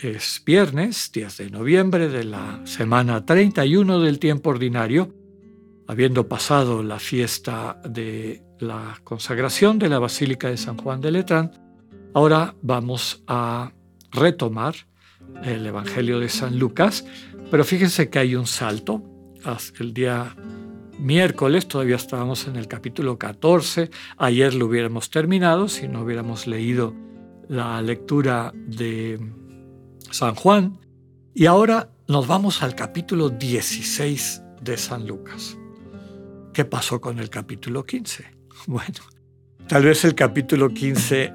es viernes, 10 de noviembre de la semana 31 del tiempo ordinario, habiendo pasado la fiesta de la consagración de la Basílica de San Juan de Letrán, ahora vamos a retomar el Evangelio de San Lucas, pero fíjense que hay un salto. El día miércoles todavía estábamos en el capítulo 14, ayer lo hubiéramos terminado si no hubiéramos leído la lectura de San Juan y ahora nos vamos al capítulo 16 de San Lucas. ¿Qué pasó con el capítulo 15? Bueno, tal vez el capítulo 15,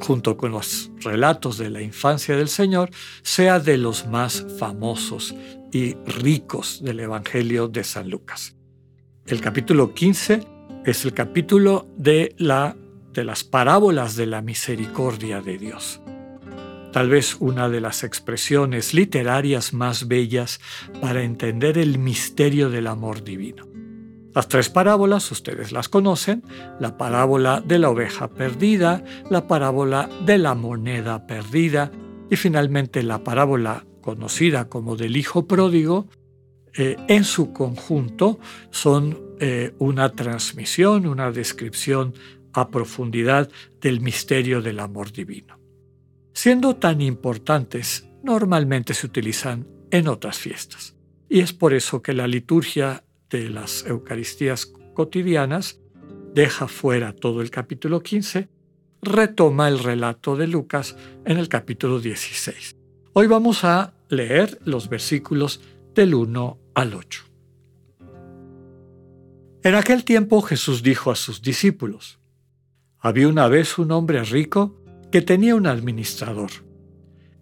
junto con los relatos de la infancia del Señor, sea de los más famosos y ricos del Evangelio de San Lucas. El capítulo 15 es el capítulo de la de las parábolas de la misericordia de Dios. Tal vez una de las expresiones literarias más bellas para entender el misterio del amor divino. Las tres parábolas ustedes las conocen, la parábola de la oveja perdida, la parábola de la moneda perdida y finalmente la parábola conocida como del hijo pródigo, eh, en su conjunto son eh, una transmisión, una descripción a profundidad del misterio del amor divino. Siendo tan importantes, normalmente se utilizan en otras fiestas. Y es por eso que la liturgia de las Eucaristías cotidianas deja fuera todo el capítulo 15, retoma el relato de Lucas en el capítulo 16. Hoy vamos a leer los versículos del 1 al 8. En aquel tiempo Jesús dijo a sus discípulos, había una vez un hombre rico que tenía un administrador,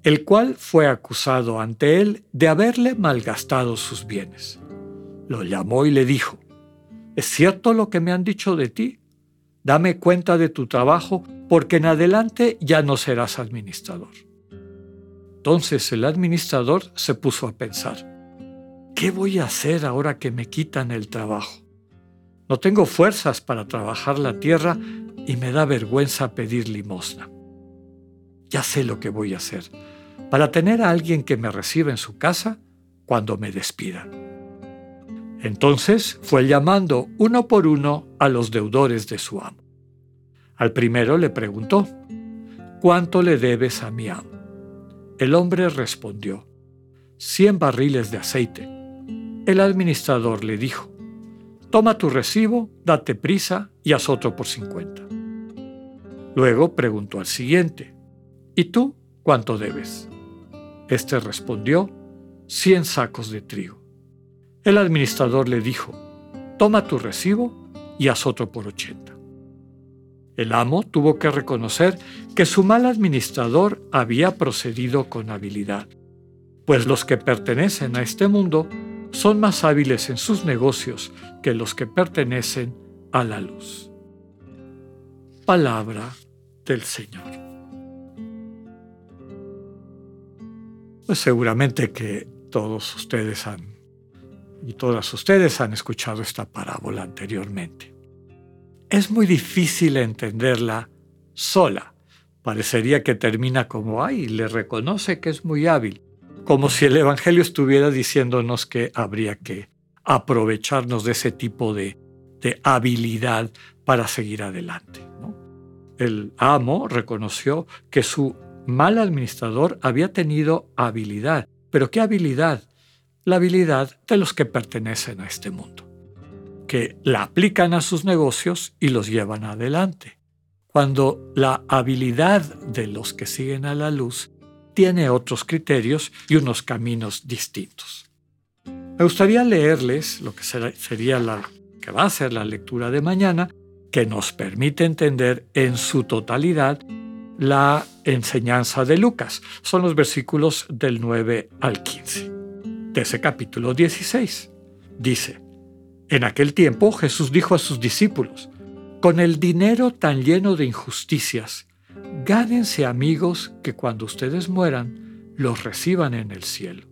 el cual fue acusado ante él de haberle malgastado sus bienes. Lo llamó y le dijo, ¿es cierto lo que me han dicho de ti? Dame cuenta de tu trabajo, porque en adelante ya no serás administrador. Entonces el administrador se puso a pensar, ¿qué voy a hacer ahora que me quitan el trabajo? No tengo fuerzas para trabajar la tierra y me da vergüenza pedir limosna. Ya sé lo que voy a hacer para tener a alguien que me reciba en su casa cuando me despida. Entonces fue llamando uno por uno a los deudores de su amo. Al primero le preguntó, ¿cuánto le debes a mi amo? El hombre respondió, cien barriles de aceite. El administrador le dijo, toma tu recibo, date prisa y haz otro por cincuenta. Luego preguntó al siguiente, ¿Y tú cuánto debes? Este respondió, cien sacos de trigo. El administrador le dijo, toma tu recibo y haz otro por ochenta. El amo tuvo que reconocer que su mal administrador había procedido con habilidad, pues los que pertenecen a este mundo son más hábiles en sus negocios que los que pertenecen a la luz. Palabra del Señor. Pues seguramente que todos ustedes han y todas ustedes han escuchado esta parábola anteriormente. Es muy difícil entenderla sola. Parecería que termina como, ay, le reconoce que es muy hábil, como si el Evangelio estuviera diciéndonos que habría que aprovecharnos de ese tipo de, de habilidad para seguir adelante el amo reconoció que su mal administrador había tenido habilidad. ¿Pero qué habilidad? La habilidad de los que pertenecen a este mundo, que la aplican a sus negocios y los llevan adelante. Cuando la habilidad de los que siguen a la luz tiene otros criterios y unos caminos distintos. Me gustaría leerles lo que sería la que va a ser la lectura de mañana, que nos permite entender en su totalidad la enseñanza de Lucas. Son los versículos del 9 al 15. de ese capítulo 16. Dice, en aquel tiempo Jesús dijo a sus discípulos, con el dinero tan lleno de injusticias, gánense amigos que cuando ustedes mueran los reciban en el cielo.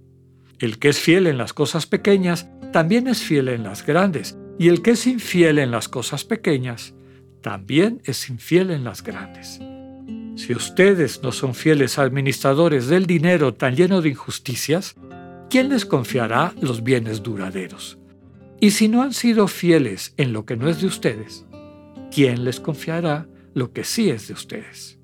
El que es fiel en las cosas pequeñas, también es fiel en las grandes, y el que es infiel en las cosas pequeñas, también es infiel en las grandes. Si ustedes no son fieles administradores del dinero tan lleno de injusticias, ¿quién les confiará los bienes duraderos? Y si no han sido fieles en lo que no es de ustedes, ¿quién les confiará lo que sí es de ustedes?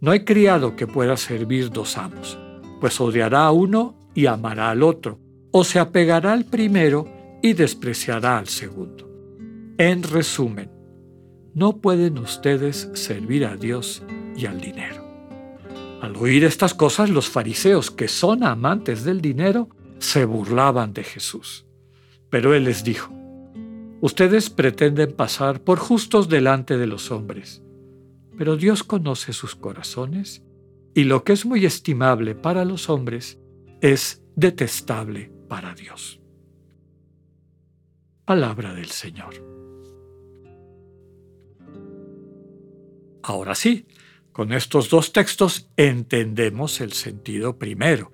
No hay criado que pueda servir dos amos, pues odiará a uno y amará al otro, o se apegará al primero y despreciará al segundo. En resumen, no pueden ustedes servir a Dios y al dinero. Al oír estas cosas, los fariseos, que son amantes del dinero, se burlaban de Jesús. Pero él les dijo, Ustedes pretenden pasar por justos delante de los hombres, pero Dios conoce sus corazones, y lo que es muy estimable para los hombres es detestable para Dios. Palabra del Señor. Ahora sí, con estos dos textos entendemos el sentido primero.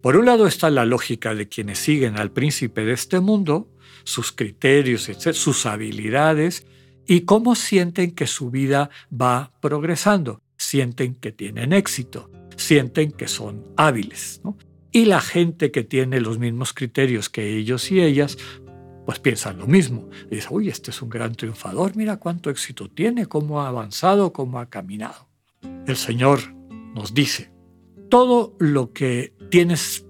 Por un lado está la lógica de quienes siguen al príncipe de este mundo, sus criterios, sus habilidades y cómo sienten que su vida va progresando. Sienten que tienen éxito, sienten que son hábiles. Y la gente que tiene los mismos criterios que ellos y ellas, pues piensan lo mismo. Dicen, uy, este es un gran triunfador, mira cuánto éxito tiene, cómo ha avanzado, cómo ha caminado el Señor nos dice, todo lo que tienes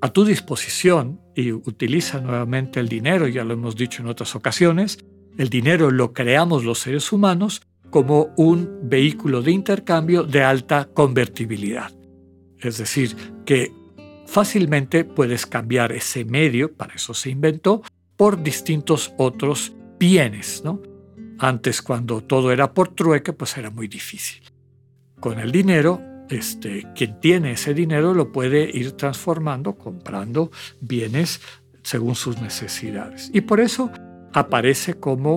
a tu disposición y utiliza nuevamente el dinero, ya lo hemos dicho en otras ocasiones, el dinero lo creamos los seres humanos como un vehículo de intercambio de alta convertibilidad. Es decir, que fácilmente puedes cambiar ese medio, para eso se inventó, por distintos otros bienes. ¿no? Antes, cuando todo era por trueque, pues era muy difícil con el dinero, este, quien tiene ese dinero lo puede ir transformando, comprando bienes según sus necesidades. Y por eso aparece como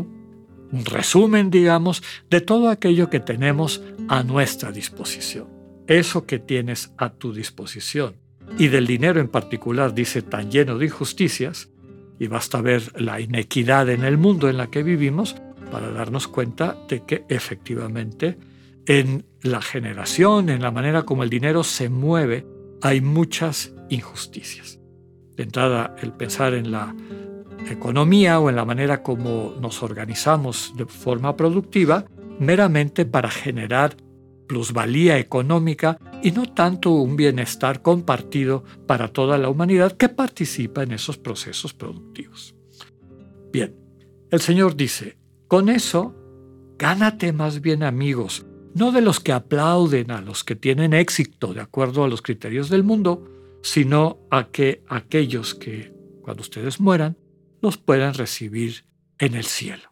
un resumen, digamos, de todo aquello que tenemos a nuestra disposición. Eso que tienes a tu disposición. Y del dinero en particular, dice, tan lleno de injusticias, y basta ver la inequidad en el mundo en la que vivimos para darnos cuenta de que efectivamente en la generación, en la manera como el dinero se mueve, hay muchas injusticias. De entrada, el pensar en la economía o en la manera como nos organizamos de forma productiva, meramente para generar plusvalía económica y no tanto un bienestar compartido para toda la humanidad que participa en esos procesos productivos. Bien, el Señor dice, con eso, gánate más bien amigos, no de los que aplauden a los que tienen éxito de acuerdo a los criterios del mundo, sino a que aquellos que, cuando ustedes mueran, los puedan recibir en el cielo.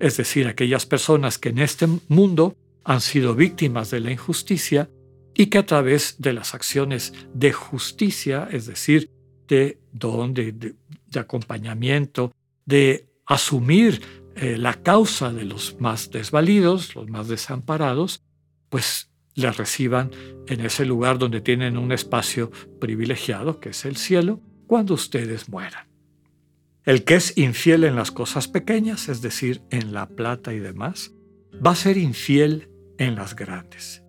Es decir, aquellas personas que en este mundo han sido víctimas de la injusticia y que a través de las acciones de justicia, es decir, de don, de, acompañamiento, de asumir eh, la causa de los más desvalidos, los más desamparados, pues les reciban en ese lugar donde tienen un espacio privilegiado, que es el cielo, cuando ustedes mueran. El que es infiel en las cosas pequeñas, es decir, en la plata y demás, va a ser infiel en las grandes.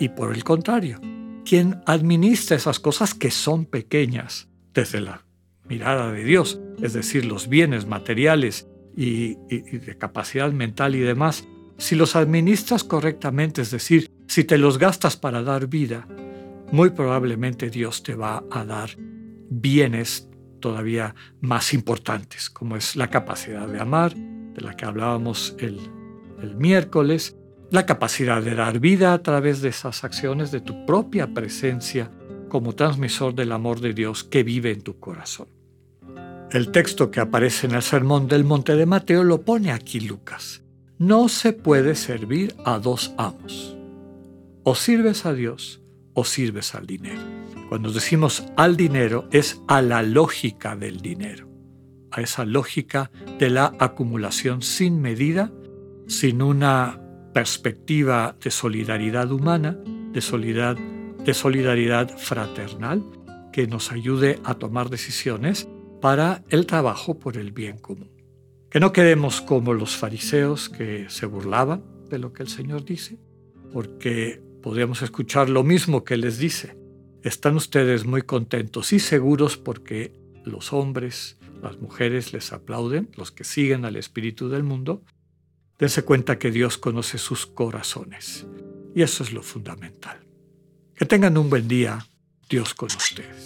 Y por el contrario, quien administra esas cosas que son pequeñas desde la mirada de Dios, es decir, los bienes materiales y, de capacidad mental y demás, si los administras correctamente, es decir, si te los gastas para dar vida, muy probablemente Dios te va a dar bienes todavía más importantes, como es la capacidad de amar, de la que hablábamos el, el miércoles, la capacidad de dar vida a través de esas acciones, de tu propia presencia como transmisor del amor de Dios que vive en tu corazón. El texto que aparece en el Sermón del Monte de Mateo lo pone aquí Lucas. No se puede servir a dos amos. O sirves a Dios o sirves al dinero. Cuando decimos al dinero es a la lógica del dinero, a esa lógica de la acumulación sin medida, sin una perspectiva de solidaridad humana, de solidaridad, de solidaridad fraternal, que nos ayude a tomar decisiones para el trabajo por el bien común. Que no quedemos como los fariseos que se burlaban de lo que el Señor dice, porque podríamos escuchar lo mismo que les dice. Están ustedes muy contentos y seguros porque los hombres, las mujeres les aplauden, los que siguen al Espíritu del mundo. Dense cuenta que Dios conoce sus corazones. Y eso es lo fundamental. Que tengan un buen día, Dios con ustedes.